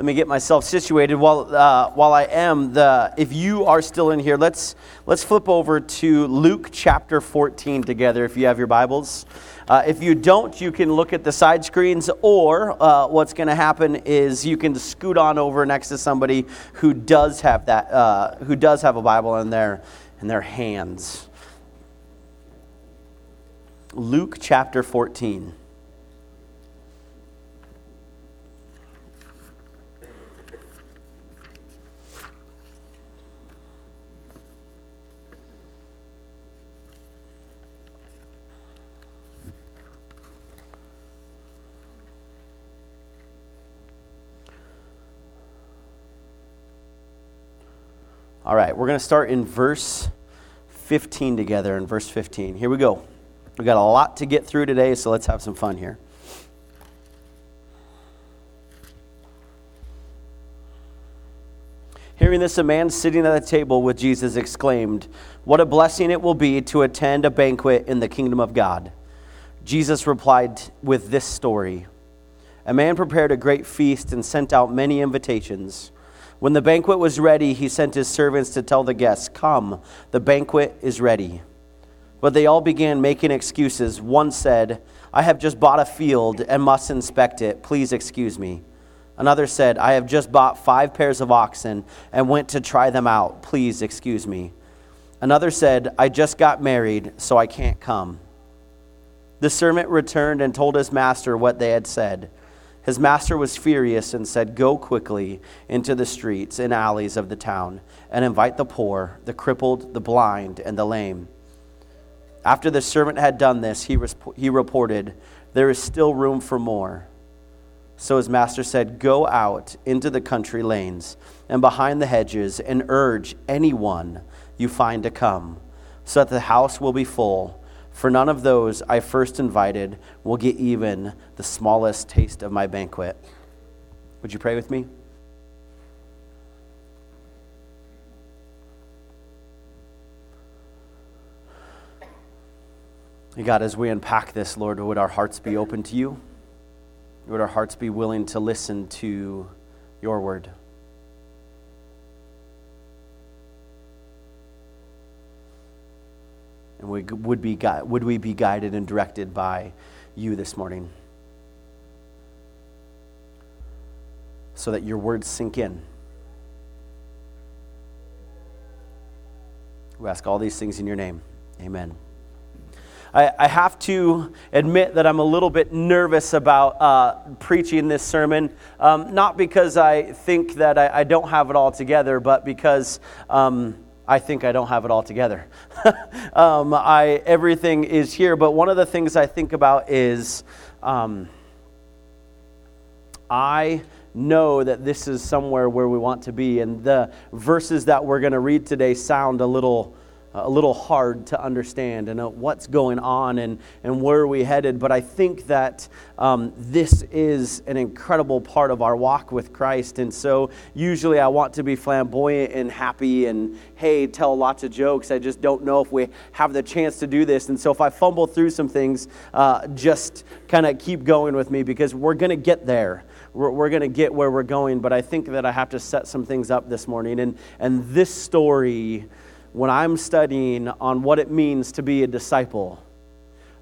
let me get myself situated. While uh, while I am the, if you are still in here, let's let's flip over to Luke chapter 14 together. If you have your Bibles, uh, if you don't, you can look at the side screens, or uh, what's going to happen is you can scoot on over next to somebody who does have that uh, who does have a Bible in their in their hands. Luke chapter 14. All right, we're going to start in verse 15 together. In verse 15. Here we go. We've got a lot to get through today, so let's have some fun here. Hearing this, a man sitting at the table with Jesus exclaimed, What a blessing it will be to attend a banquet in the kingdom of God. Jesus replied with this story A man prepared a great feast and sent out many invitations. When the banquet was ready, he sent his servants to tell the guests, Come, the banquet is ready. But they all began making excuses. One said, I have just bought a field and must inspect it. Please excuse me. Another said, I have just bought five pairs of oxen and went to try them out. Please excuse me. Another said, I just got married, so I can't come. The servant returned and told his master what they had said. His master was furious and said, Go quickly into the streets and alleys of the town and invite the poor, the crippled, the blind, and the lame. After the servant had done this, he, he reported, There is still room for more. So his master said, Go out into the country lanes and behind the hedges and urge anyone you find to come, so that the house will be full for none of those I first invited will get even the smallest taste of my banquet. Would you pray with me? God, as we unpack this, Lord, would our hearts be open to you? Would our hearts be willing to listen to your word? And we would, be, would we be guided and directed by you this morning? So that your words sink in. We ask all these things in your name. Amen. I, I have to admit that I'm a little bit nervous about uh, preaching this sermon, um, not because I think that I, I, don't have it all together, but because. Um, I think I don't have it all together. um, I, everything is here, but one of the things I think about is um, I know that this is somewhere where we want to be, and the verses that we're going to read today sound a little a little hard to understand and uh, what's going on and, and where are we headed. But I think that um, this is an incredible part of our walk with Christ. And so usually I want to be flamboyant and happy and, hey, tell lots of jokes. I just don't know if we have the chance to do this. And so if I fumble through some things, uh, just kind of keep going with me because we're going to get there we're, we're going to get where we're going, but I think that I have to set some things up this morning. And, and this story when I'm studying on what it means to be a disciple,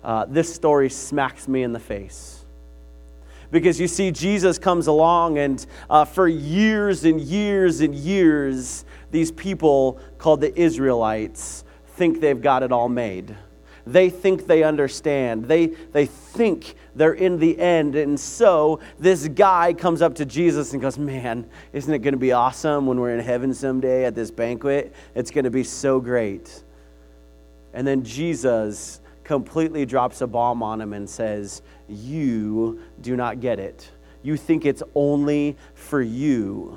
uh, this story smacks me in the face. Because you see, Jesus comes along, and uh, for years and years and years, these people called the Israelites think they've got it all made. They think they understand. They, they think they're in the end. And so this guy comes up to Jesus and goes, Man, isn't it going to be awesome when we're in heaven someday at this banquet? It's going to be so great. And then Jesus completely drops a bomb on him and says, You do not get it. You think it's only for you.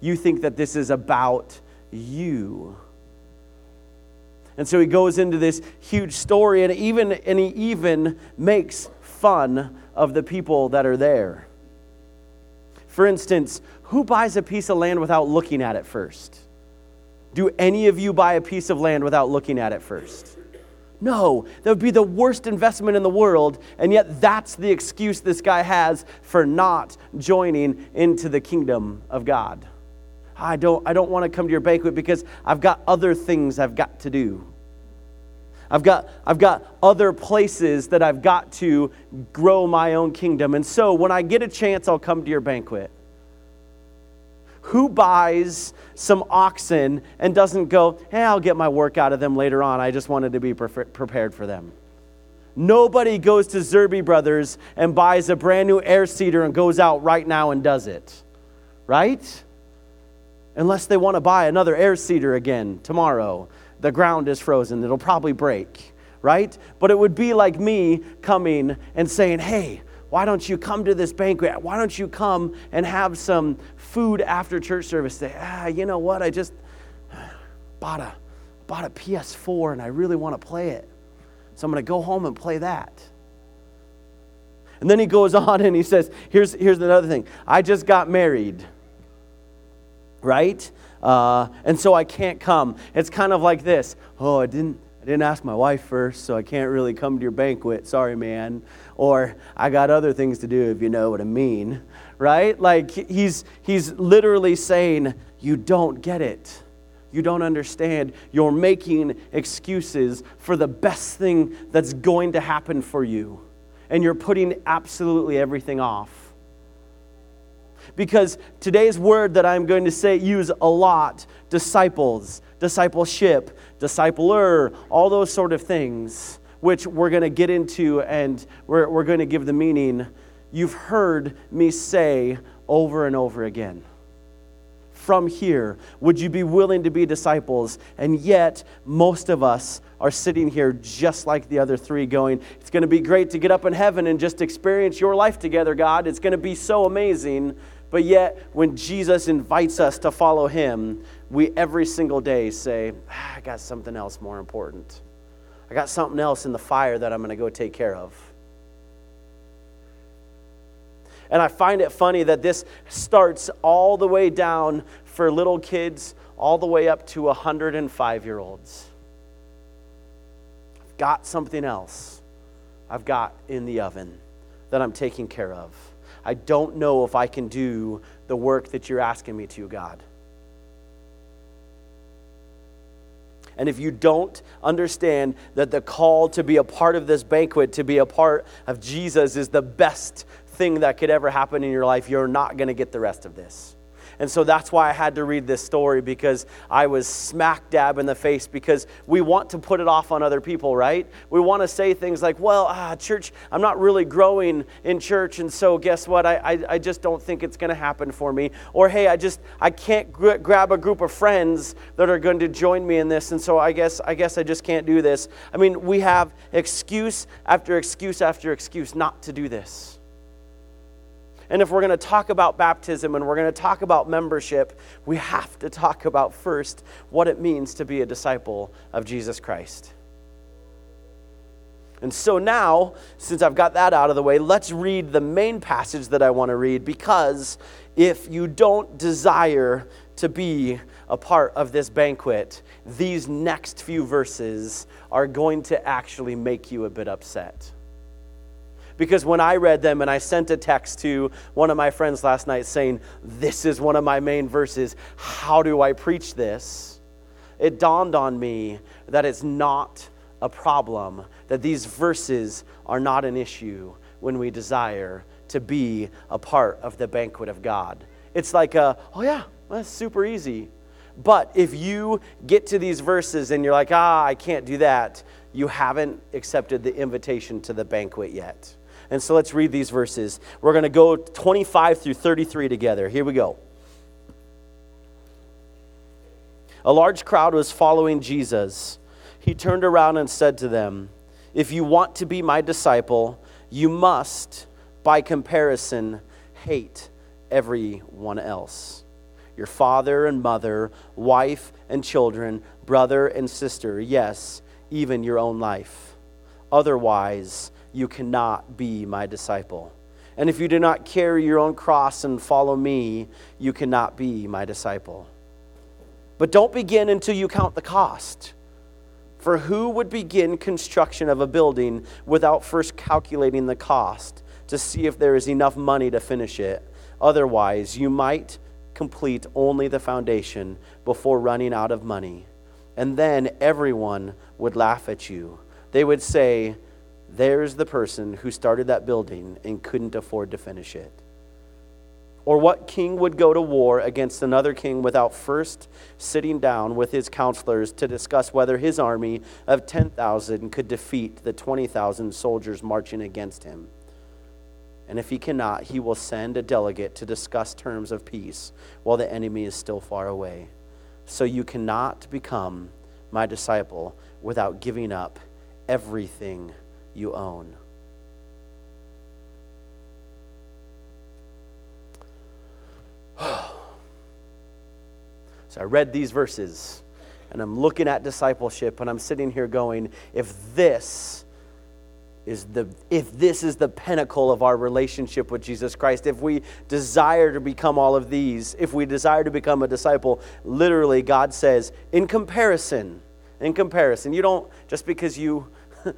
You think that this is about you. And so he goes into this huge story and even and he even makes fun of the people that are there. For instance, who buys a piece of land without looking at it first? Do any of you buy a piece of land without looking at it first? No, that would be the worst investment in the world, and yet that's the excuse this guy has for not joining into the kingdom of God. I don't, I don't want to come to your banquet because I've got other things I've got to do. I've got, I've got other places that I've got to grow my own kingdom. And so when I get a chance, I'll come to your banquet. Who buys some oxen and doesn't go, hey, I'll get my work out of them later on. I just wanted to be prepared for them. Nobody goes to Zerby Brothers and buys a brand new air seeder and goes out right now and does it. Right? Unless they want to buy another air seeder again tomorrow. The ground is frozen, it'll probably break, right? But it would be like me coming and saying, hey, why don't you come to this banquet? Why don't you come and have some food after church service? Say, ah, you know what? I just bought a bought a PS4 and I really want to play it. So I'm going to go home and play that. And then he goes on and he says, here's, here's another thing. I just got married, right? Uh, and so I can't come. It's kind of like this. Oh, I didn't, I didn't ask my wife first, so I can't really come to your banquet. Sorry, man or I got other things to do if you know what I mean, right? Like he's he's literally saying you don't get it. You don't understand. You're making excuses for the best thing that's going to happen for you. And you're putting absolutely everything off. Because today's word that I'm going to say use a lot disciples, discipleship, discipler, all those sort of things which we're going to get into and we're, we're going to give the meaning, you've heard me say over and over again. From here, would you be willing to be disciples? And yet, most of us are sitting here just like the other three, going, It's going to be great to get up in heaven and just experience your life together, God. It's going to be so amazing. But yet, when Jesus invites us to follow him, we every single day say, ah, I got something else more important. I got something else in the fire that I'm going to go take care of. And I find it funny that this starts all the way down for little kids, all the way up to 105 year olds. I've got something else I've got in the oven that I'm taking care of. I don't know if I can do the work that you're asking me to, God. And if you don't understand that the call to be a part of this banquet, to be a part of Jesus, is the best thing that could ever happen in your life, you're not going to get the rest of this. And so that's why I had to read this story because I was smack dab in the face because we want to put it off on other people, right? We want to say things like, well, ah, church, I'm not really growing in church, and so guess what? I, I, I just don't think it's going to happen for me. Or, hey, I just, I can't gr- grab a group of friends that are going to join me in this, and so I guess, I guess I just can't do this. I mean, we have excuse after excuse after excuse not to do this. And if we're going to talk about baptism and we're going to talk about membership, we have to talk about first what it means to be a disciple of Jesus Christ. And so now, since I've got that out of the way, let's read the main passage that I want to read because if you don't desire to be a part of this banquet, these next few verses are going to actually make you a bit upset. Because when I read them and I sent a text to one of my friends last night saying, This is one of my main verses, how do I preach this? It dawned on me that it's not a problem, that these verses are not an issue when we desire to be a part of the banquet of God. It's like, a, oh yeah, that's super easy. But if you get to these verses and you're like, ah, I can't do that, you haven't accepted the invitation to the banquet yet. And so let's read these verses. We're going to go 25 through 33 together. Here we go. A large crowd was following Jesus. He turned around and said to them, If you want to be my disciple, you must, by comparison, hate everyone else your father and mother, wife and children, brother and sister, yes, even your own life. Otherwise, you cannot be my disciple. And if you do not carry your own cross and follow me, you cannot be my disciple. But don't begin until you count the cost. For who would begin construction of a building without first calculating the cost to see if there is enough money to finish it? Otherwise, you might complete only the foundation before running out of money. And then everyone would laugh at you. They would say, There's the person who started that building and couldn't afford to finish it. Or what king would go to war against another king without first sitting down with his counselors to discuss whether his army of 10,000 could defeat the 20,000 soldiers marching against him? And if he cannot, he will send a delegate to discuss terms of peace while the enemy is still far away. So you cannot become my disciple without giving up everything you own. so I read these verses and I'm looking at discipleship and I'm sitting here going, if this is the if this is the pinnacle of our relationship with Jesus Christ, if we desire to become all of these, if we desire to become a disciple, literally God says, in comparison, in comparison, you don't just because you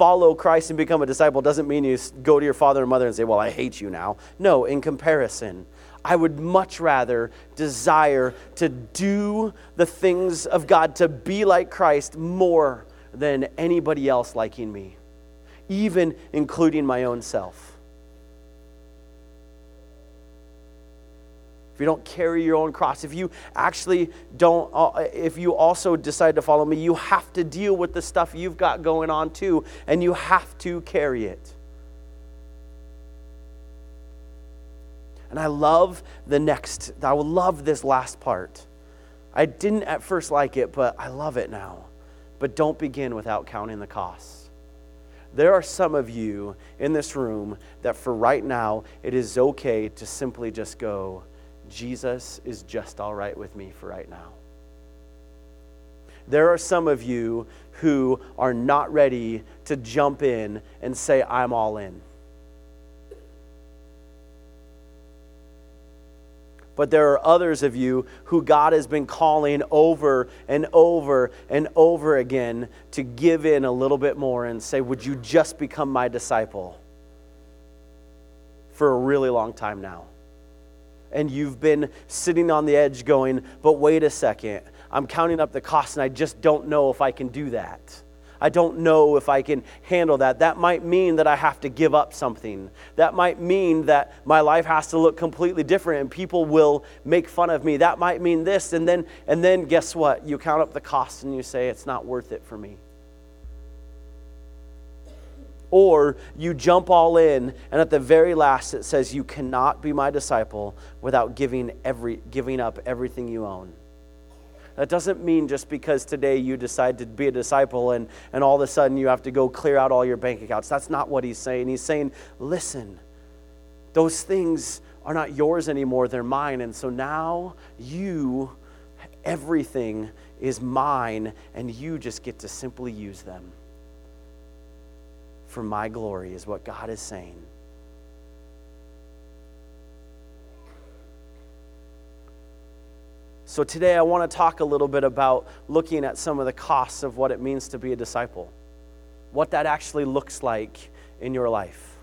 follow Christ and become a disciple doesn't mean you go to your father and mother and say, Well, I hate you now. No, in comparison. I would much rather desire to do the things of God, to be like Christ more than anybody else liking me, even including my own self. If you don't carry your own cross, if you actually don't, uh, if you also decide to follow me, you have to deal with the stuff you've got going on too, and you have to carry it. And I love the next, I will love this last part. I didn't at first like it, but I love it now. But don't begin without counting the costs. There are some of you in this room that for right now, it is okay to simply just go, Jesus is just all right with me for right now. There are some of you who are not ready to jump in and say, I'm all in. But there are others of you who God has been calling over and over and over again to give in a little bit more and say, Would you just become my disciple? For a really long time now. And you've been sitting on the edge going, But wait a second, I'm counting up the cost and I just don't know if I can do that. I don't know if I can handle that. That might mean that I have to give up something. That might mean that my life has to look completely different and people will make fun of me. That might mean this and then and then guess what? You count up the cost and you say it's not worth it for me. Or you jump all in, and at the very last it says, You cannot be my disciple without giving, every, giving up everything you own. That doesn't mean just because today you decide to be a disciple and, and all of a sudden you have to go clear out all your bank accounts. That's not what he's saying. He's saying, listen, those things are not yours anymore, they're mine. And so now you, everything is mine, and you just get to simply use them for my glory, is what God is saying. So, today I want to talk a little bit about looking at some of the costs of what it means to be a disciple, what that actually looks like in your life.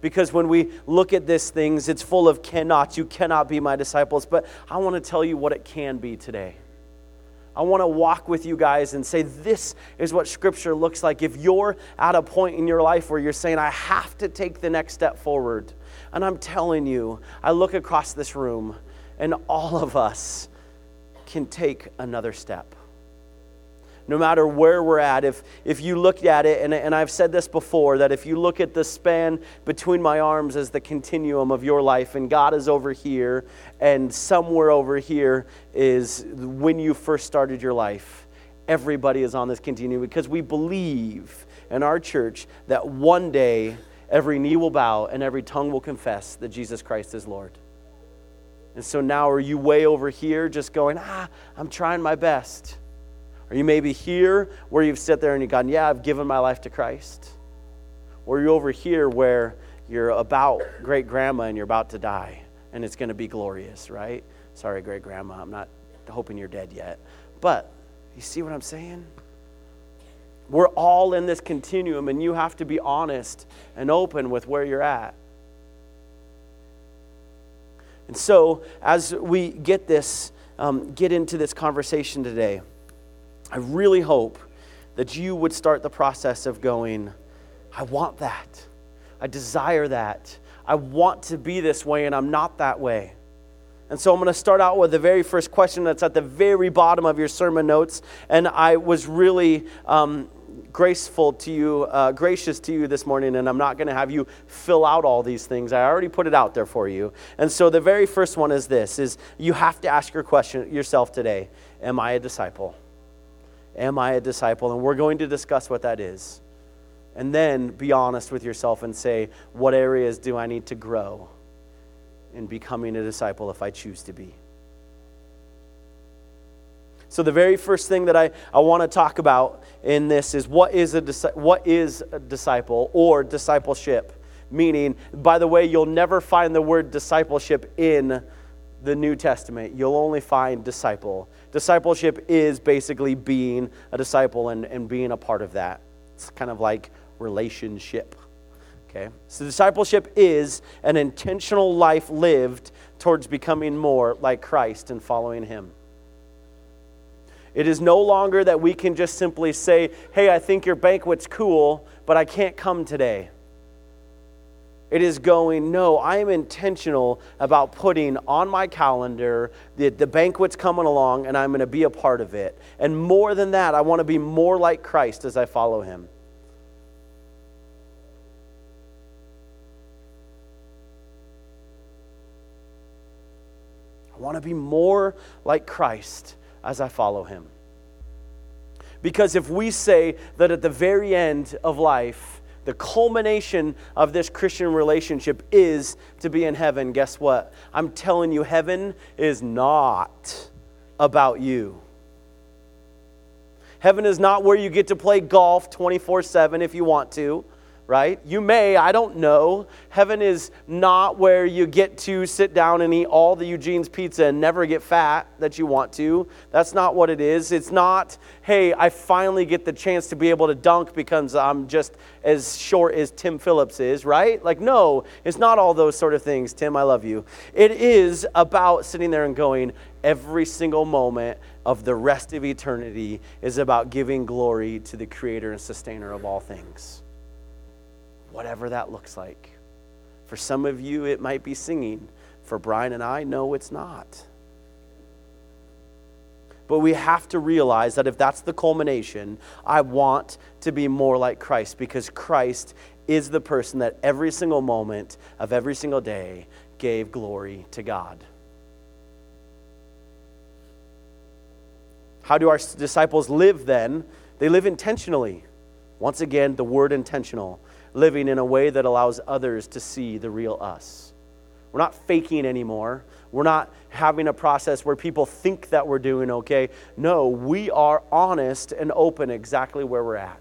Because when we look at these things, it's full of cannot, you cannot be my disciples. But I want to tell you what it can be today. I want to walk with you guys and say, this is what Scripture looks like. If you're at a point in your life where you're saying, I have to take the next step forward, and I'm telling you, I look across this room and all of us can take another step. No matter where we're at, if, if you look at it, and, and I've said this before, that if you look at the span between my arms as the continuum of your life, and God is over here, and somewhere over here is when you first started your life, everybody is on this continuum because we believe in our church that one day every knee will bow and every tongue will confess that Jesus Christ is Lord. And so now, are you way over here just going, ah, I'm trying my best? Are you maybe here where you've sat there and you've gone, yeah, I've given my life to Christ? Or you're you over here where you're about great grandma and you're about to die and it's going to be glorious, right? Sorry, great grandma, I'm not hoping you're dead yet. But you see what I'm saying? We're all in this continuum, and you have to be honest and open with where you're at. And so, as we get this, um, get into this conversation today, I really hope that you would start the process of going, I want that. I desire that. I want to be this way, and I'm not that way. And so I'm going to start out with the very first question that's at the very bottom of your sermon notes. And I was really um, graceful to you, uh, gracious to you this morning, and I'm not going to have you fill out all these things. I already put it out there for you. And so the very first one is this: is you have to ask your question yourself today: Am I a disciple? Am I a disciple? And we're going to discuss what that is. And then be honest with yourself and say, what areas do I need to grow? in becoming a disciple if I choose to be. So, the very first thing that I, I want to talk about in this is what is, a, what is a disciple or discipleship? Meaning, by the way, you'll never find the word discipleship in the New Testament. You'll only find disciple. Discipleship is basically being a disciple and, and being a part of that. It's kind of like relationship. Okay? So discipleship is an intentional life lived towards becoming more like Christ and following him. It is no longer that we can just simply say, hey, I think your banquet's cool, but I can't come today. It is going, no, I am intentional about putting on my calendar that the banquet's coming along and I'm going to be a part of it. And more than that, I want to be more like Christ as I follow him. I want to be more like Christ as I follow him. Because if we say that at the very end of life, the culmination of this Christian relationship is to be in heaven, guess what? I'm telling you, heaven is not about you. Heaven is not where you get to play golf 24 7 if you want to right? You may, I don't know. Heaven is not where you get to sit down and eat all the Eugene's pizza and never get fat that you want to. That's not what it is. It's not, hey, I finally get the chance to be able to dunk because I'm just as short as Tim Phillips is, right? Like, no, it's not all those sort of things. Tim, I love you. It is about sitting there and going, every single moment of the rest of eternity is about giving glory to the creator and sustainer of all things whatever that looks like. For some of you, it might be singing. For Brian and I, no, it's not. But we have to realize that if that's the culmination, I want to be more like Christ because Christ is the person that every single moment of every single day gave glory to God. How do our disciples live then? They live intentionally. Once again, the word intentional living in a way that allows others to see the real us. We're not faking anymore. We're not having a process where people think that we're doing okay. No, we are honest and open exactly where we're at.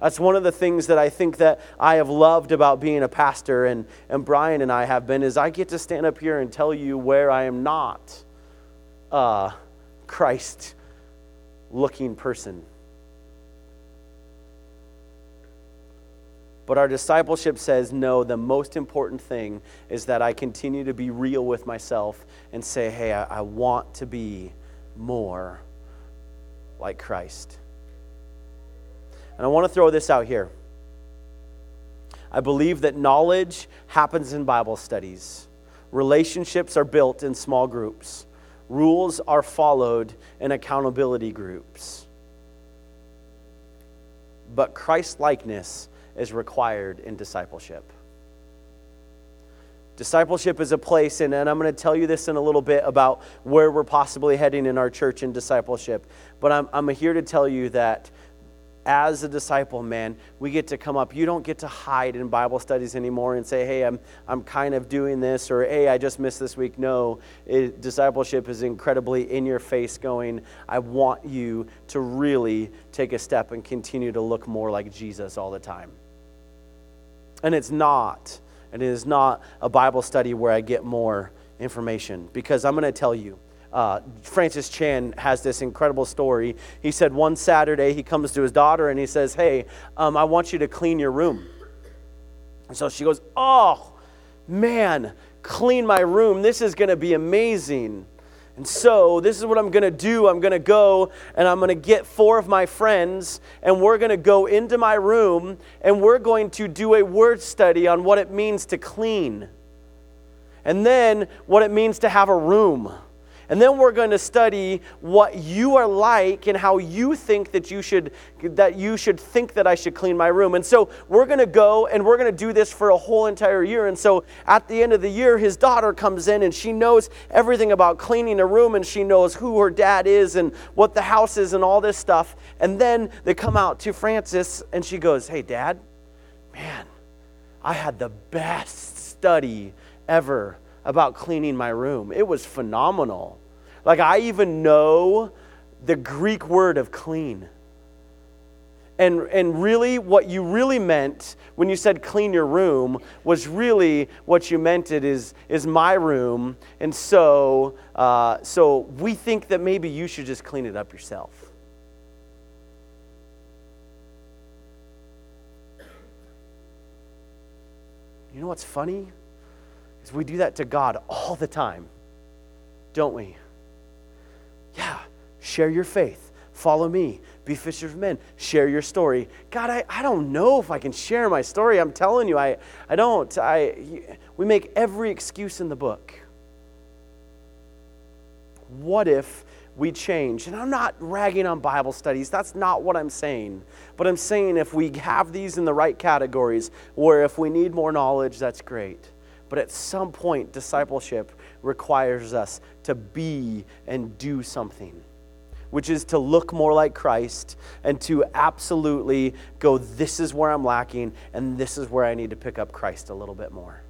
That's one of the things that I think that I have loved about being a pastor and, and Brian and I have been is I get to stand up here and tell you where I am not a Christ looking person. But our discipleship says, no, the most important thing is that I continue to be real with myself and say, hey, I, I want to be more like Christ. And I want to throw this out here. I believe that knowledge happens in Bible studies, relationships are built in small groups, rules are followed in accountability groups. But Christ likeness is required in discipleship. Discipleship is a place, and, and I'm going to tell you this in a little bit about where we're possibly heading in our church in discipleship. But I'm, I'm here to tell you that as a disciple, man, we get to come up. You don't get to hide in Bible studies anymore and say, hey, I'm, I'm kind of doing this, or hey, I just missed this week. No, it, discipleship is incredibly in your face, going, I want you to really take a step and continue to look more like Jesus all the time. And it's not. And it is not a Bible study where I get more information because I'm going to tell you uh, Francis Chan has this incredible story. He said one Saturday he comes to his daughter and he says, Hey, um, I want you to clean your room. And so she goes, Oh, man, clean my room. This is going to be amazing. And so, this is what I'm going to do. I'm going to go and I'm going to get four of my friends, and we're going to go into my room and we're going to do a word study on what it means to clean. And then, what it means to have a room. And then we're going to study what you are like and how you think that you should that you should think that I should clean my room. And so we're going to go and we're going to do this for a whole entire year. And so at the end of the year his daughter comes in and she knows everything about cleaning a room and she knows who her dad is and what the house is and all this stuff. And then they come out to Francis and she goes, "Hey dad, man, I had the best study ever about cleaning my room. It was phenomenal. Like, I even know the Greek word of clean. And, and really, what you really meant when you said clean your room was really what you meant it is, is my room. And so, uh, so we think that maybe you should just clean it up yourself. You know what's funny? We do that to God all the time, don't we? Yeah, share your faith, follow me, be fishers of men, share your story. God, I, I don't know if I can share my story. I'm telling you, I, I don't. I, we make every excuse in the book. What if we change? And I'm not ragging on Bible studies. That's not what I'm saying. But I'm saying if we have these in the right categories, where if we need more knowledge, that's great. But at some point, discipleship requires us to be and do something, which is to look more like Christ and to absolutely go, this is where I'm lacking, and this is where I need to pick up Christ a little bit more.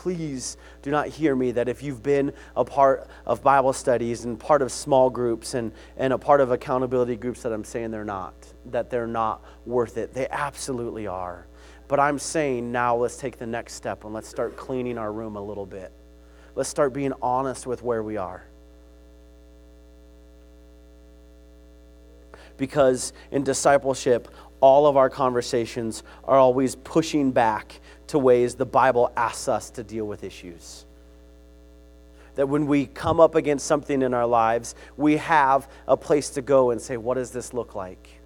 please do not hear me that if you've been a part of Bible studies and part of small groups and, and a part of accountability groups, that I'm saying they're not, that they're not worth it. They absolutely are. But I'm saying now let's take the next step and let's start cleaning our room a little bit. Let's start being honest with where we are. Because in discipleship, all of our conversations are always pushing back to ways the Bible asks us to deal with issues. That when we come up against something in our lives, we have a place to go and say, What does this look like?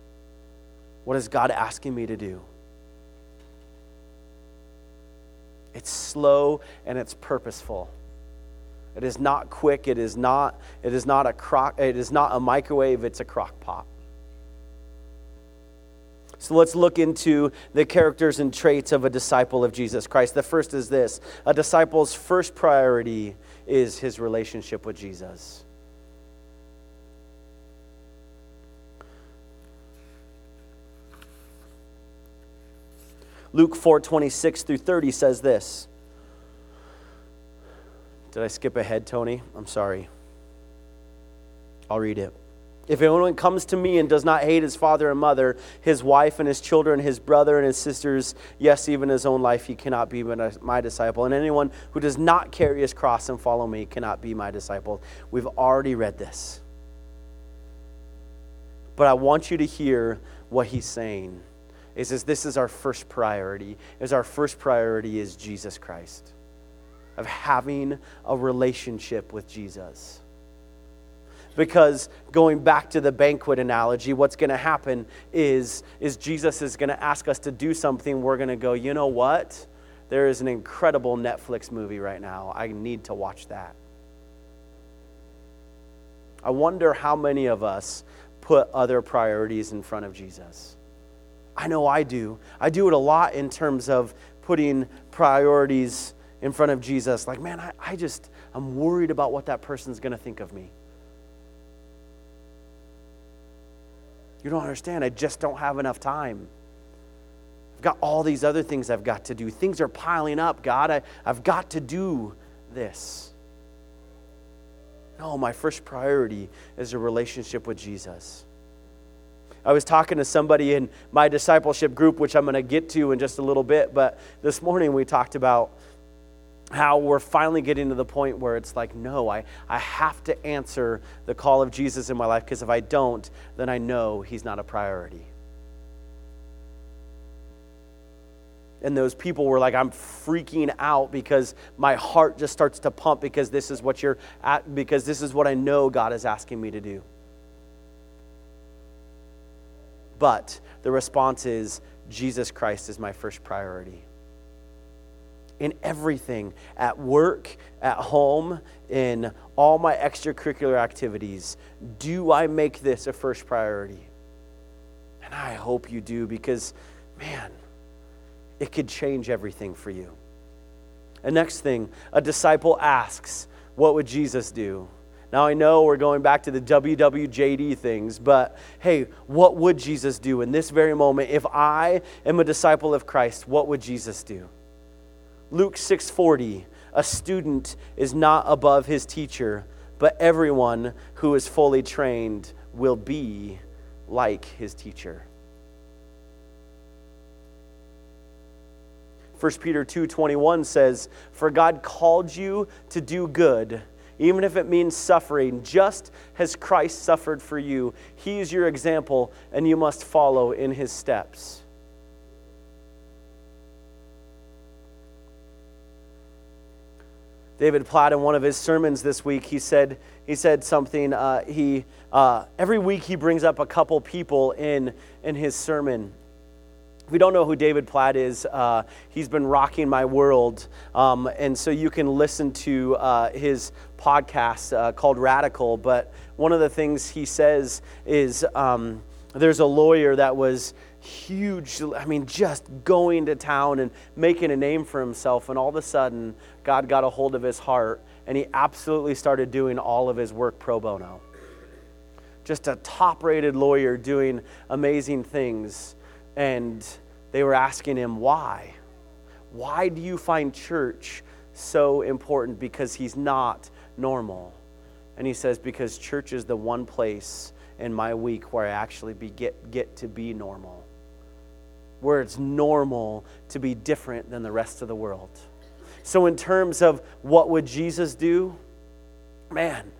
What is God asking me to do? It's slow and it's purposeful. It is not quick. It is not, it is not a crock, it is not a microwave, it's a crock pot. So let's look into the characters and traits of a disciple of Jesus Christ. The first is this a disciple's first priority is his relationship with Jesus. Luke 4 26 through 30 says this. Did I skip ahead, Tony? I'm sorry. I'll read it. If anyone comes to me and does not hate his father and mother, his wife and his children, his brother and his sisters, yes, even his own life, he cannot be my disciple. And anyone who does not carry his cross and follow me cannot be my disciple. We've already read this. But I want you to hear what he's saying is, is this is our first priority. Is our first priority is jesus christ of having a relationship with jesus. Because going back to the banquet analogy what's going to happen is is jesus is going to ask us to do something. We're going to go you know what? There is an incredible netflix movie right now. I need to watch that. I wonder how many of us put other priorities in front of jesus I know I do. I do it a lot in terms of putting priorities in front of Jesus. Like, man, I, I just, I'm worried about what that person's going to think of me. You don't understand. I just don't have enough time. I've got all these other things I've got to do. Things are piling up, God. I, I've got to do this. No, my first priority is a relationship with Jesus. I was talking to somebody in my discipleship group, which I'm going to get to in just a little bit, but this morning we talked about how we're finally getting to the point where it's like, no, I, I have to answer the call of Jesus in my life because if I don't, then I know he's not a priority. and those people were like i'm freaking out because my heart just starts to pump because this is what you're at because this is what i know god is asking me to do but the response is jesus christ is my first priority in everything at work at home in all my extracurricular activities do i make this a first priority and i hope you do because man it could change everything for you. And next thing, a disciple asks, What would Jesus do? Now, I know we're going back to the WWJD things, but hey, what would Jesus do in this very moment? If I am a disciple of Christ, what would Jesus do? Luke 6:40, a student is not above his teacher, but everyone who is fully trained will be like his teacher. 1 Peter 2:21 says, "For God called you to do good, even if it means suffering, just as Christ suffered for you. He is your example, and you must follow in his steps." David Platt, in one of his sermons this week, he said, he said something. Uh, he, uh, every week he brings up a couple people in, in his sermon. If don't know who David Platt is, uh, he's been rocking my world. Um, and so you can listen to uh, his podcast uh, called Radical. But one of the things he says is um, there's a lawyer that was huge, I mean, just going to town and making a name for himself. And all of a sudden, God got a hold of his heart and he absolutely started doing all of his work pro bono. Just a top rated lawyer doing amazing things and they were asking him, Why? Why do you find church so important? Because he's not normal. And he says, Because church is the one place in my week where I actually be, get, get to be normal, where it's normal to be different than the rest of the world. So, in terms of what would Jesus do, man,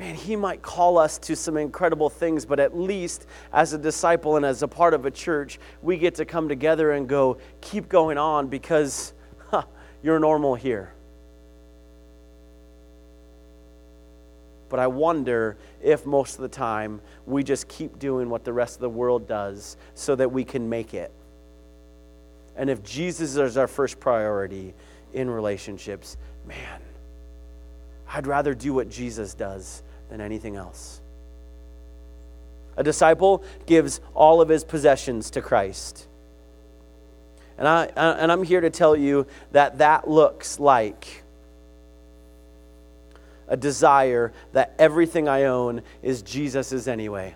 man, he might call us to some incredible things, but at least as a disciple and as a part of a church, we get to come together and go, keep going on because huh, you're normal here. But I wonder if most of the time we just keep doing what the rest of the world does so that we can make it. And if Jesus is our first priority in relationships, man, I'd rather do what Jesus does than anything else. A disciple gives all of his possessions to Christ. And, I, and I'm here to tell you that that looks like a desire that everything I own is Jesus's anyway.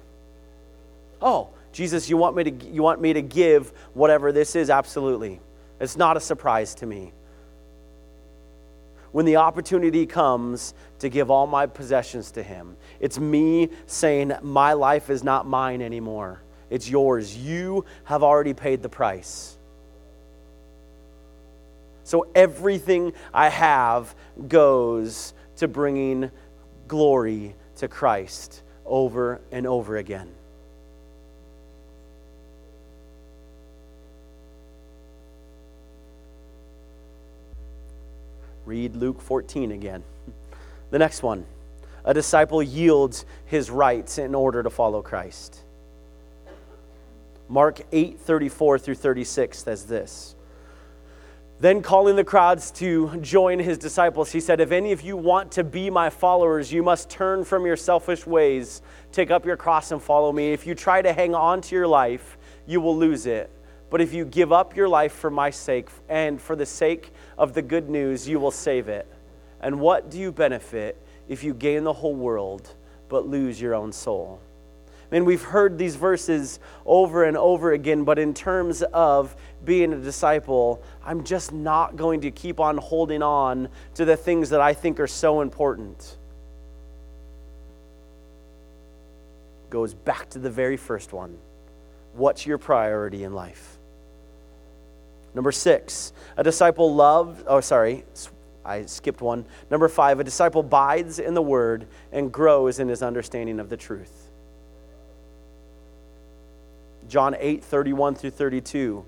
Oh, Jesus, you want me to, you want me to give whatever this is? Absolutely. It's not a surprise to me when the opportunity comes to give all my possessions to Him. It's me saying, My life is not mine anymore, it's yours. You have already paid the price. So everything I have goes to bringing glory to Christ over and over again. Read Luke 14 again. The next one a disciple yields his rights in order to follow Christ. Mark 8 34 through 36 says this. Then, calling the crowds to join his disciples, he said, If any of you want to be my followers, you must turn from your selfish ways, take up your cross, and follow me. If you try to hang on to your life, you will lose it. But if you give up your life for my sake and for the sake of the good news, you will save it. And what do you benefit if you gain the whole world but lose your own soul? I mean, we've heard these verses over and over again, but in terms of being a disciple, I'm just not going to keep on holding on to the things that I think are so important. Goes back to the very first one. What's your priority in life? Number six, a disciple loves, oh, sorry, I skipped one. Number five, a disciple bides in the word and grows in his understanding of the truth. John 8, 31 through 32.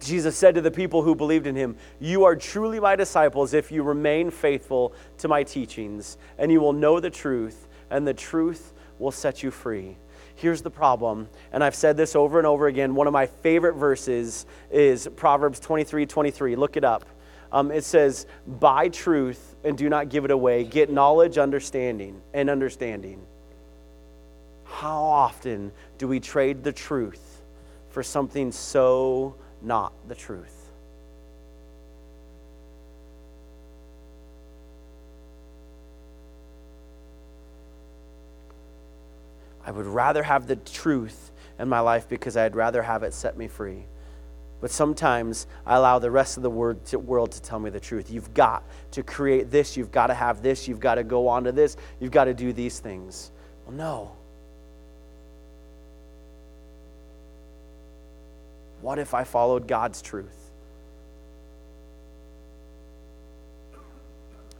Jesus said to the people who believed in him, You are truly my disciples if you remain faithful to my teachings, and you will know the truth, and the truth will set you free. Here's the problem, and I've said this over and over again. One of my favorite verses is Proverbs 23 23. Look it up. Um, it says, Buy truth and do not give it away. Get knowledge, understanding, and understanding. How often do we trade the truth for something so not the truth? I would rather have the truth in my life because I'd rather have it set me free. But sometimes I allow the rest of the world to tell me the truth. You've got to create this. You've got to have this. You've got to go on to this. You've got to do these things. Well, no. What if I followed God's truth?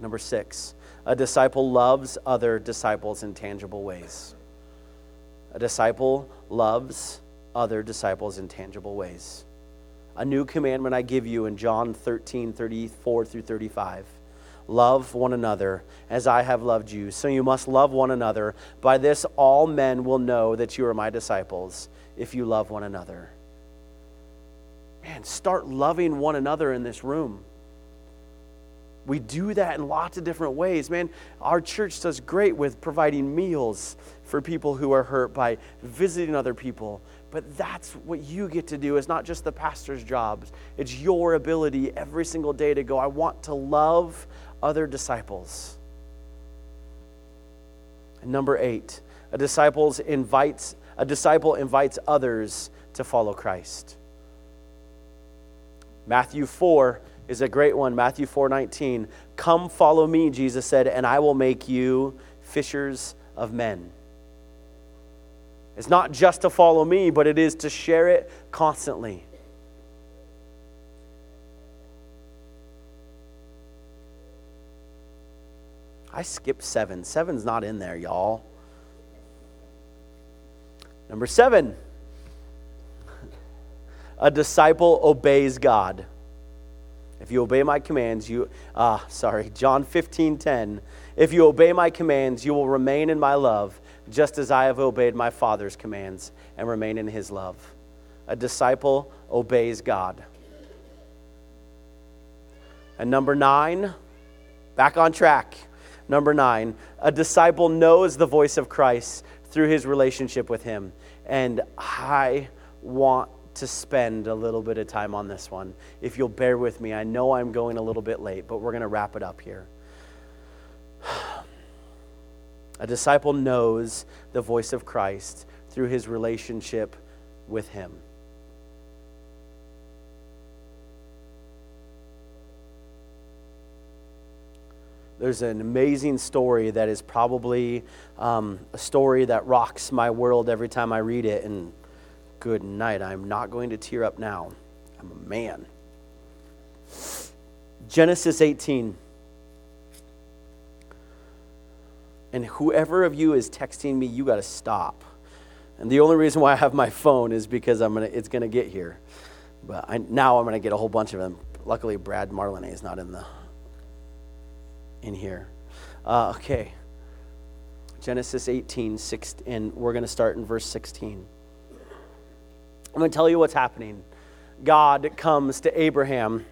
Number six, a disciple loves other disciples in tangible ways. A disciple loves other disciples in tangible ways. A new commandment I give you in John 13, 34 through 35. Love one another as I have loved you. So you must love one another. By this, all men will know that you are my disciples if you love one another. Man, start loving one another in this room. We do that in lots of different ways. Man, our church does great with providing meals for people who are hurt by visiting other people. But that's what you get to do. It's not just the pastor's jobs, it's your ability every single day to go, I want to love other disciples. Number eight, a disciples invites a disciple invites others to follow Christ. Matthew 4 is a great one. Matthew 4:19. Come follow me, Jesus said, and I will make you fishers of men. It's not just to follow me, but it is to share it constantly. I skipped seven. Seven's not in there, y'all. Number seven a disciple obeys God. If you obey my commands, you, ah, sorry, John 15, 10. If you obey my commands, you will remain in my love, just as I have obeyed my Father's commands and remain in his love. A disciple obeys God. And number nine, back on track. Number nine, a disciple knows the voice of Christ through his relationship with him. And I want to spend a little bit of time on this one. If you'll bear with me, I know I'm going a little bit late, but we're going to wrap it up here. A disciple knows the voice of Christ through his relationship with him. There's an amazing story that is probably um, a story that rocks my world every time I read it. And good night. I'm not going to tear up now. I'm a man. Genesis 18. And whoever of you is texting me, you got to stop. And the only reason why I have my phone is because I'm gonna, it's going to get here. But I, now I'm going to get a whole bunch of them. Luckily, Brad Marlene is not in the in here. Uh, okay. Genesis 18, 6, and we're going to start in verse 16. I'm going to tell you what's happening. God comes to Abraham,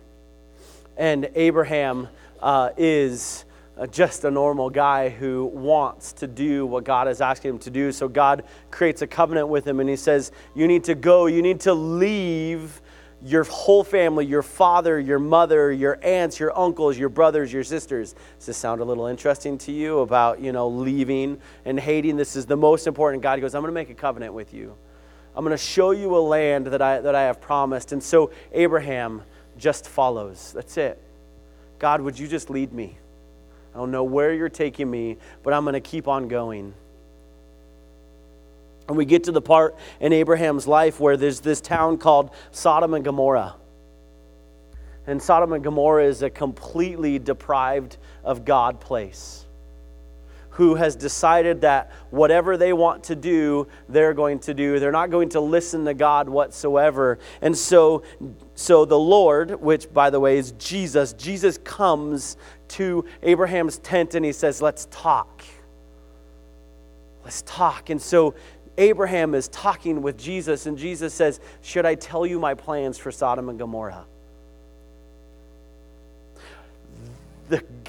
and Abraham uh, is uh, just a normal guy who wants to do what God is asking him to do. So God creates a covenant with him, and he says, You need to go, you need to leave your whole family, your father, your mother, your aunts, your uncles, your brothers, your sisters. Does this sound a little interesting to you about, you know, leaving and hating? This is the most important. God goes, I'm going to make a covenant with you. I'm going to show you a land that I, that I have promised. And so Abraham just follows. That's it. God, would you just lead me? I don't know where you're taking me, but I'm going to keep on going. And we get to the part in Abraham's life where there's this town called Sodom and Gomorrah. And Sodom and Gomorrah is a completely deprived of God place who has decided that whatever they want to do, they're going to do. They're not going to listen to God whatsoever. And so, so the Lord, which by the way is Jesus, Jesus comes to Abraham's tent and he says, Let's talk. Let's talk. And so Abraham is talking with Jesus, and Jesus says, Should I tell you my plans for Sodom and Gomorrah?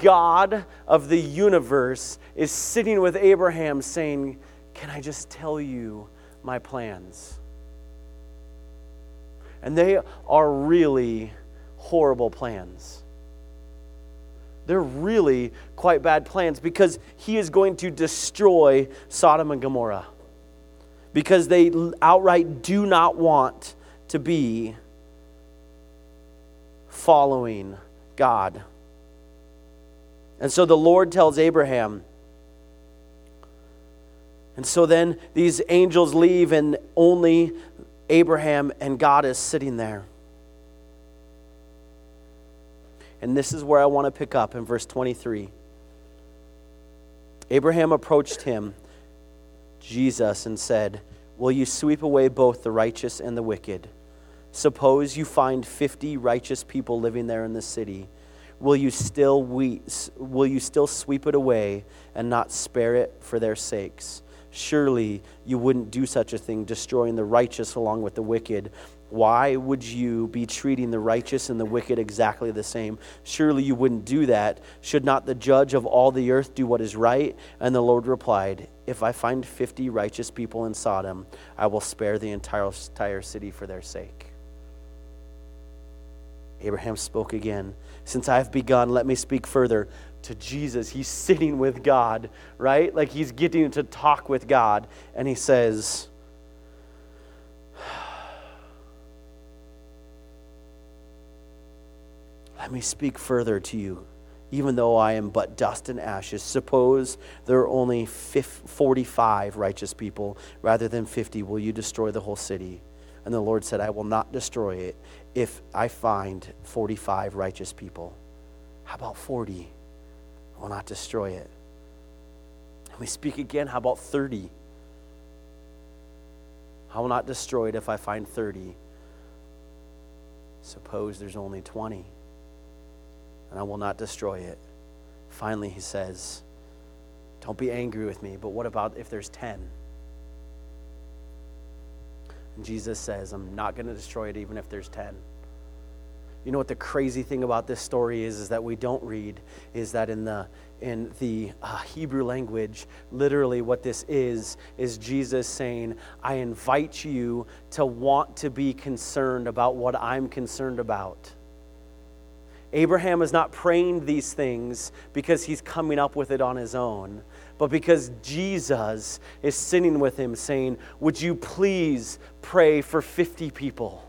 God of the universe is sitting with Abraham saying, Can I just tell you my plans? And they are really horrible plans. They're really quite bad plans because he is going to destroy Sodom and Gomorrah. Because they outright do not want to be following God. And so the Lord tells Abraham, and so then these angels leave, and only Abraham and God is sitting there. And this is where I want to pick up in verse 23. Abraham approached him, Jesus, and said, Will you sweep away both the righteous and the wicked? Suppose you find 50 righteous people living there in the city will you still we, will you still sweep it away and not spare it for their sakes? Surely you wouldn't do such a thing, destroying the righteous along with the wicked. Why would you be treating the righteous and the wicked exactly the same? Surely you wouldn't do that. Should not the judge of all the earth do what is right? And the Lord replied, If I find 50 righteous people in Sodom, I will spare the entire, entire city for their sake. Abraham spoke again. Since I've begun, let me speak further to Jesus. He's sitting with God, right? Like he's getting to talk with God. And he says, Let me speak further to you, even though I am but dust and ashes. Suppose there are only 45 righteous people rather than 50. Will you destroy the whole city? And the Lord said, I will not destroy it if I find 45 righteous people. How about 40? I will not destroy it. And we speak again, how about 30? I will not destroy it if I find 30. Suppose there's only 20, and I will not destroy it. Finally, he says, Don't be angry with me, but what about if there's 10? Jesus says, I'm not going to destroy it even if there's 10. You know what the crazy thing about this story is is that we don't read is that in the in the uh, Hebrew language literally what this is is Jesus saying I invite you to want to be concerned about what I'm concerned about. Abraham is not praying these things because he's coming up with it on his own but because Jesus is sitting with him saying, Would you please pray for 50 people?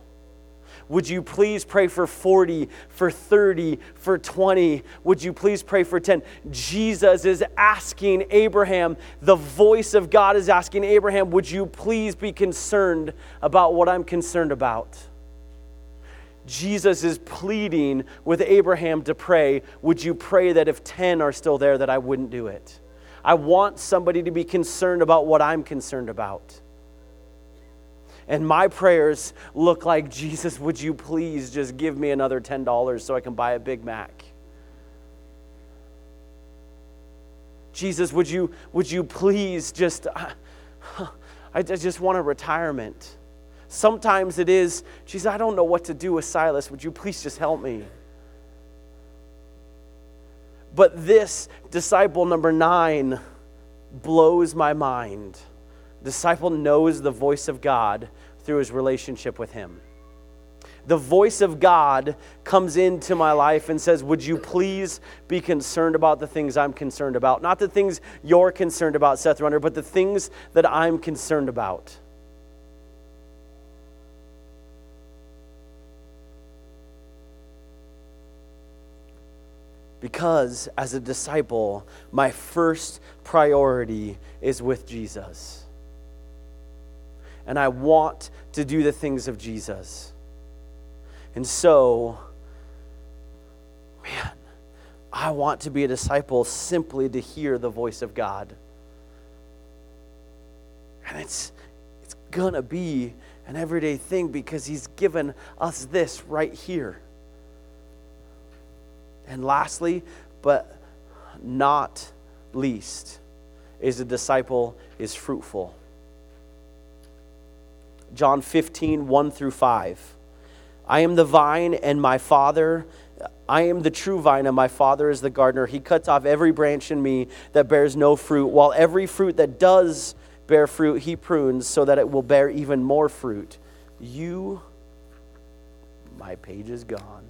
Would you please pray for 40, for 30, for 20? Would you please pray for 10? Jesus is asking Abraham, the voice of God is asking Abraham, Would you please be concerned about what I'm concerned about? Jesus is pleading with Abraham to pray, Would you pray that if 10 are still there, that I wouldn't do it? I want somebody to be concerned about what I'm concerned about. And my prayers look like Jesus, would you please just give me another $10 so I can buy a Big Mac? Jesus, would you, would you please just, uh, I just want a retirement. Sometimes it is, Jesus, I don't know what to do with Silas. Would you please just help me? But this, disciple number nine, blows my mind. Disciple knows the voice of God through his relationship with him. The voice of God comes into my life and says, Would you please be concerned about the things I'm concerned about? Not the things you're concerned about, Seth Runner, but the things that I'm concerned about. Because as a disciple, my first priority is with Jesus. And I want to do the things of Jesus. And so, man, I want to be a disciple simply to hear the voice of God. And it's, it's going to be an everyday thing because He's given us this right here. And lastly, but not least, is a disciple is fruitful. John 15, 1 through 5. I am the vine, and my Father, I am the true vine, and my Father is the gardener. He cuts off every branch in me that bears no fruit, while every fruit that does bear fruit, he prunes so that it will bear even more fruit. You, my page is gone.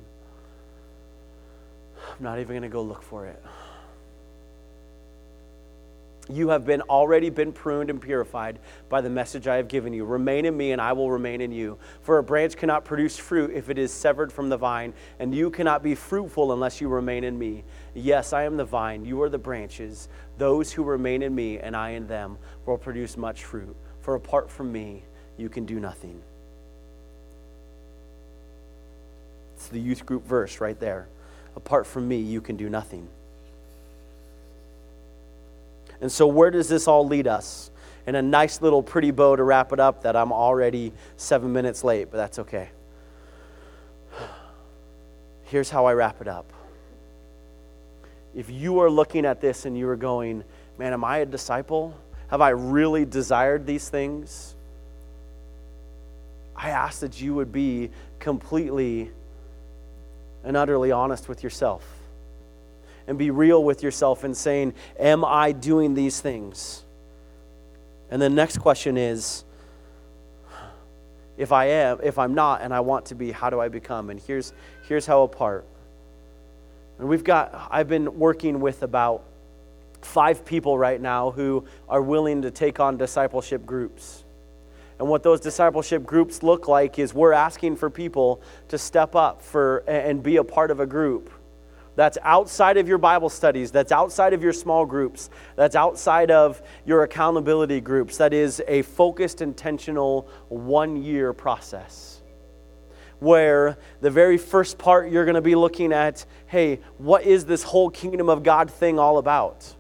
I'm not even going to go look for it you have been already been pruned and purified by the message I have given you. Remain in me, and I will remain in you. For a branch cannot produce fruit if it is severed from the vine, and you cannot be fruitful unless you remain in me. Yes, I am the vine, you are the branches. Those who remain in me, and I in them, will produce much fruit. For apart from me, you can do nothing. It's the youth group verse right there. Apart from me, you can do nothing. And so, where does this all lead us? In a nice little pretty bow to wrap it up, that I'm already seven minutes late, but that's okay. Here's how I wrap it up. If you are looking at this and you are going, man, am I a disciple? Have I really desired these things? I ask that you would be completely and utterly honest with yourself and be real with yourself and saying, Am I doing these things? And the next question is, if I am, if I'm not, and I want to be, how do I become? And here's, here's how apart. And we've got, I've been working with about five people right now who are willing to take on discipleship groups. And what those discipleship groups look like is we're asking for people to step up for and be a part of a group that's outside of your Bible studies, that's outside of your small groups, that's outside of your accountability groups, that is a focused, intentional, one year process. Where the very first part you're going to be looking at hey, what is this whole kingdom of God thing all about?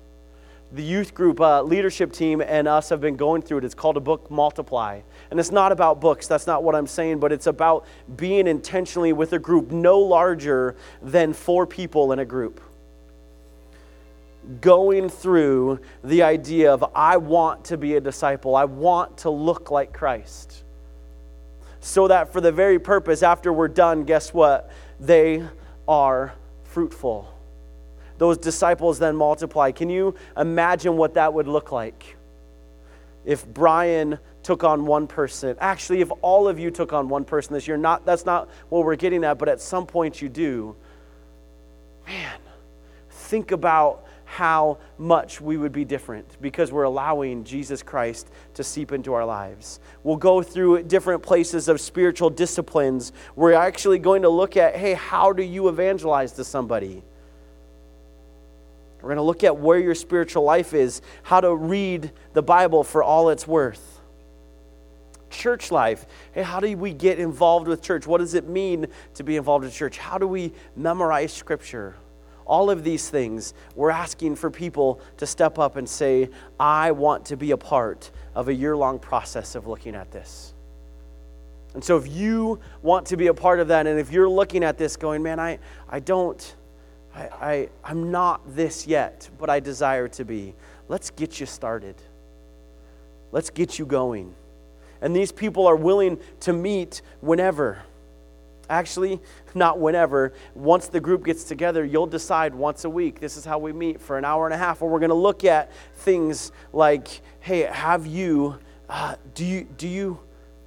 The youth group uh, leadership team and us have been going through it. It's called a book multiply. And it's not about books, that's not what I'm saying, but it's about being intentionally with a group no larger than four people in a group. Going through the idea of, I want to be a disciple, I want to look like Christ. So that for the very purpose, after we're done, guess what? They are fruitful those disciples then multiply. Can you imagine what that would look like? If Brian took on one person, actually, if all of you took on one person this year, not, that's not what we're getting at, but at some point you do, man, think about how much we would be different because we're allowing Jesus Christ to seep into our lives. We'll go through different places of spiritual disciplines. We're actually going to look at hey, how do you evangelize to somebody? We're going to look at where your spiritual life is, how to read the Bible for all it's worth. Church life. Hey, how do we get involved with church? What does it mean to be involved in church? How do we memorize scripture? All of these things, we're asking for people to step up and say, I want to be a part of a year long process of looking at this. And so, if you want to be a part of that, and if you're looking at this going, man, I, I don't I, I, I'm not this yet, but I desire to be. Let's get you started. Let's get you going. And these people are willing to meet whenever. Actually, not whenever. Once the group gets together, you'll decide once a week. This is how we meet for an hour and a half, where we're going to look at things like, hey, have you, uh, do you, do you,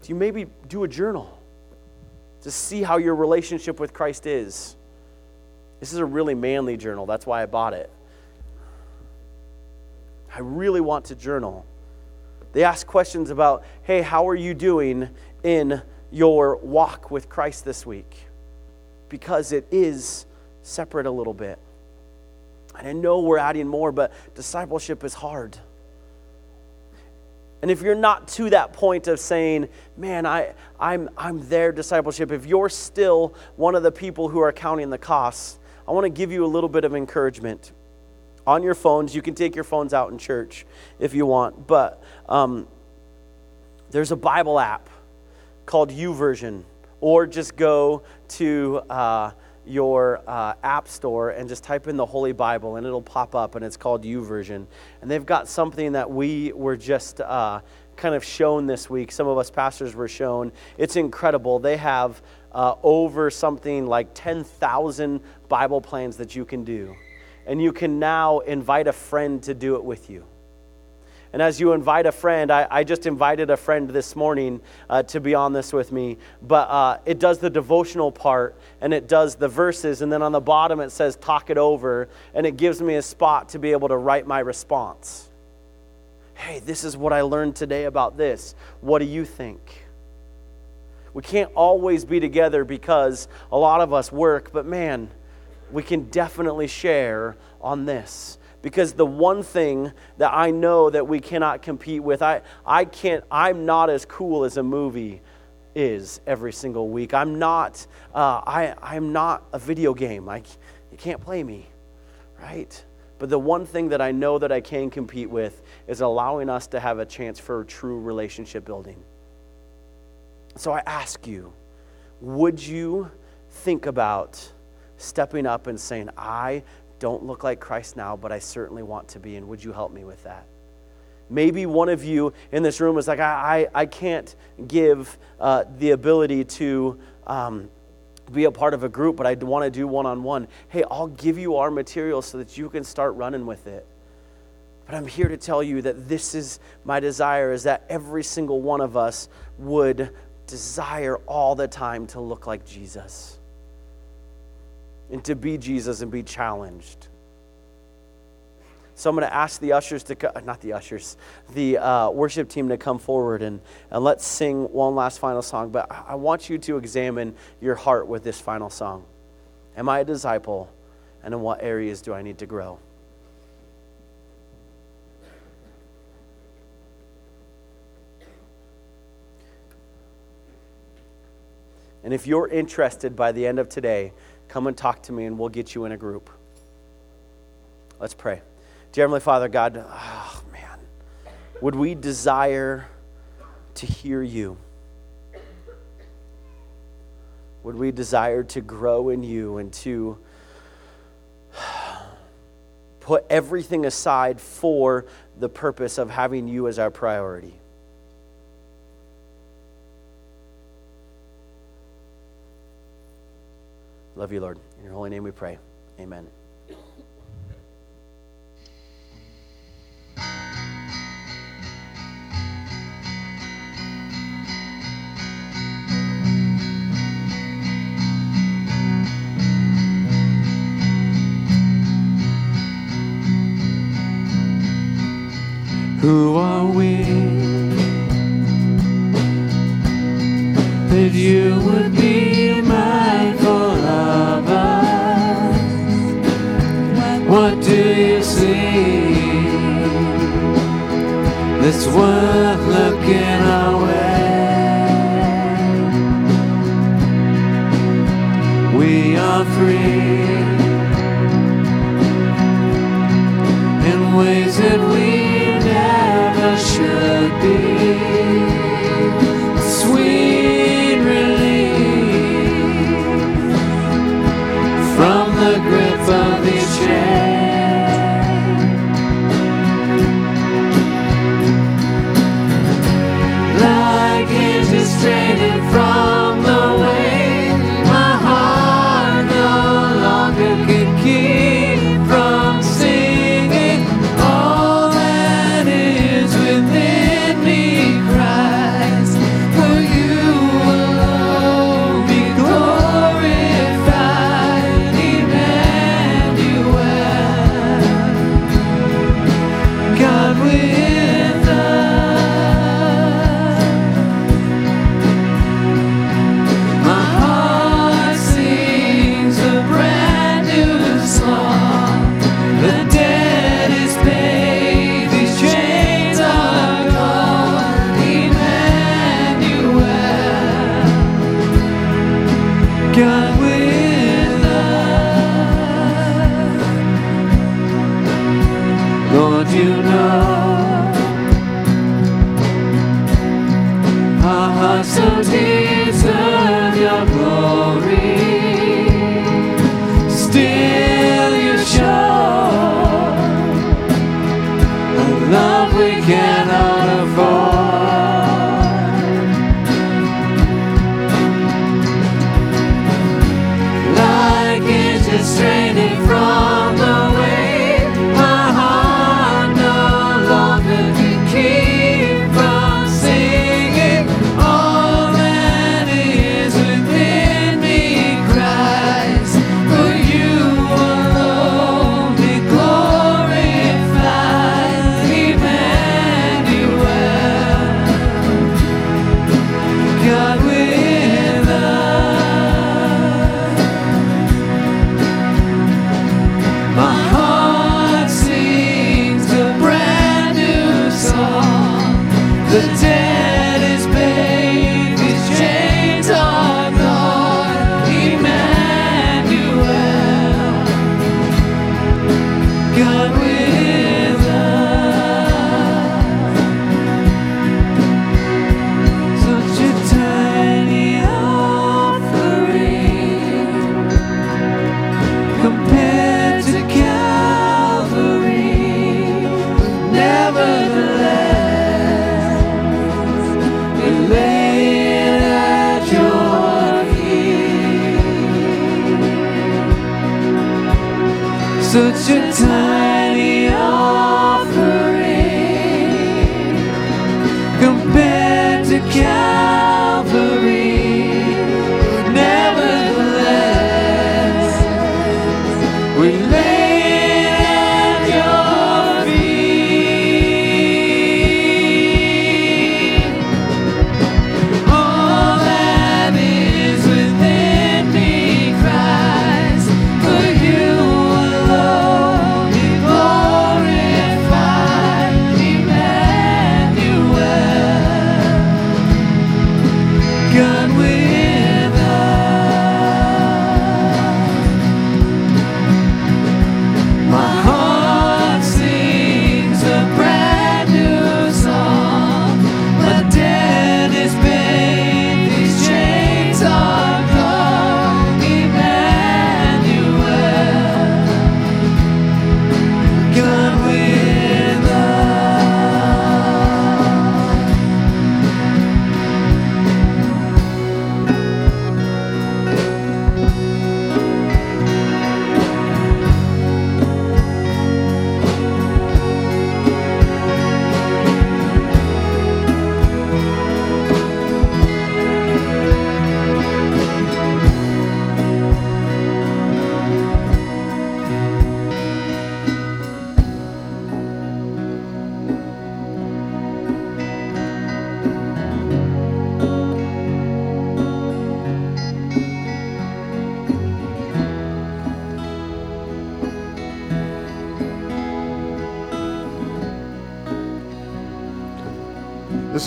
do you maybe do a journal to see how your relationship with Christ is? This is a really manly journal. That's why I bought it. I really want to journal. They ask questions about, hey, how are you doing in your walk with Christ this week? Because it is separate a little bit. And I know we're adding more, but discipleship is hard. And if you're not to that point of saying, man, I, I'm, I'm there, discipleship, if you're still one of the people who are counting the costs, I want to give you a little bit of encouragement. On your phones, you can take your phones out in church if you want, but um, there's a Bible app called YouVersion, or just go to uh, your uh, app store and just type in the Holy Bible and it'll pop up and it's called YouVersion. And they've got something that we were just uh, kind of shown this week. Some of us pastors were shown. It's incredible. They have uh, over something like 10,000 Bible plans that you can do. And you can now invite a friend to do it with you. And as you invite a friend, I, I just invited a friend this morning uh, to be on this with me. But uh, it does the devotional part and it does the verses. And then on the bottom it says, talk it over. And it gives me a spot to be able to write my response. Hey, this is what I learned today about this. What do you think? We can't always be together because a lot of us work, but man, we can definitely share on this because the one thing that I know that we cannot compete with, I, I can't, I'm not as cool as a movie is every single week. I'm not, uh, I, I'm not a video game. I, you can't play me, right? But the one thing that I know that I can compete with is allowing us to have a chance for true relationship building. So I ask you, would you think about stepping up and saying, I don't look like Christ now, but I certainly want to be. And would you help me with that? Maybe one of you in this room is like, I, I, I can't give uh, the ability to um, be a part of a group, but I want to do one on one. Hey, I'll give you our material so that you can start running with it. But I'm here to tell you that this is my desire is that every single one of us would desire all the time to look like Jesus and to be Jesus and be challenged. So I'm going to ask the ushers to come, not the ushers, the uh, worship team to come forward and, and let's sing one last final song. But I want you to examine your heart with this final song. Am I a disciple? And in what areas do I need to grow? And if you're interested by the end of today, come and talk to me and we'll get you in a group. Let's pray. Dear Heavenly Father, God, oh man, would we desire to hear you? Would we desire to grow in you and to put everything aside for the purpose of having you as our priority? Love you, Lord. In your holy name we pray. Amen.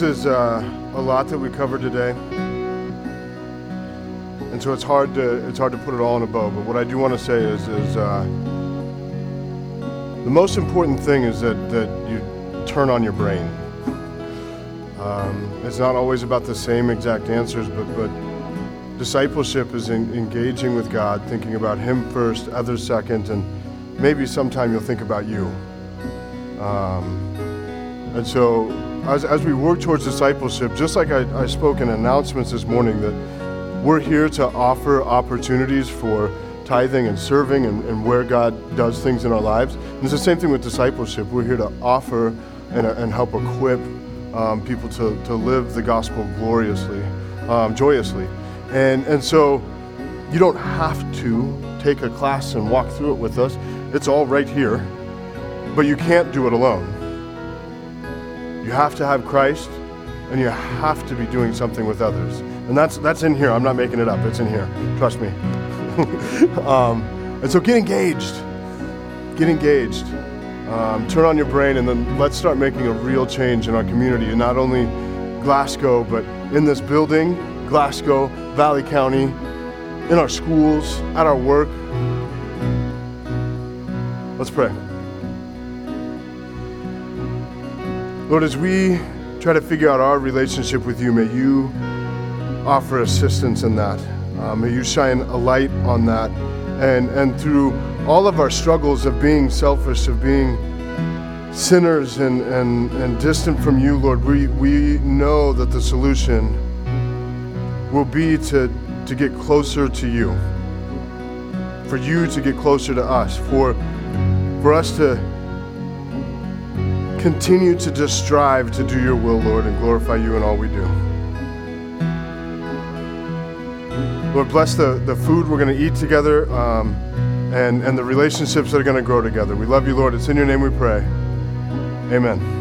This is uh, a lot that we covered today, and so it's hard to it's hard to put it all in a bow. But what I do want to say is is uh, the most important thing is that that you turn on your brain. Um, it's not always about the same exact answers, but but discipleship is in, engaging with God, thinking about Him first, others second, and maybe sometime you'll think about you. Um, and so, as, as we work towards discipleship, just like I, I spoke in announcements this morning, that we're here to offer opportunities for tithing and serving and, and where God does things in our lives. And it's the same thing with discipleship. We're here to offer and, and help equip um, people to, to live the gospel gloriously, um, joyously. And, and so, you don't have to take a class and walk through it with us. It's all right here, but you can't do it alone. You have to have Christ, and you have to be doing something with others. And that's that's in here. I'm not making it up. It's in here. Trust me. um, and so get engaged. Get engaged. Um, turn on your brain, and then let's start making a real change in our community, and not only Glasgow, but in this building, Glasgow, Valley County, in our schools, at our work. Let's pray. Lord, as we try to figure out our relationship with you, may you offer assistance in that. Uh, may you shine a light on that. And, and through all of our struggles of being selfish, of being sinners and, and, and distant from you, Lord, we, we know that the solution will be to, to get closer to you, for you to get closer to us, for, for us to continue to just strive to do your will, Lord, and glorify you in all we do. Lord, bless the, the food we're going to eat together um, and, and the relationships that are going to grow together. We love you, Lord. It's in your name we pray. Amen.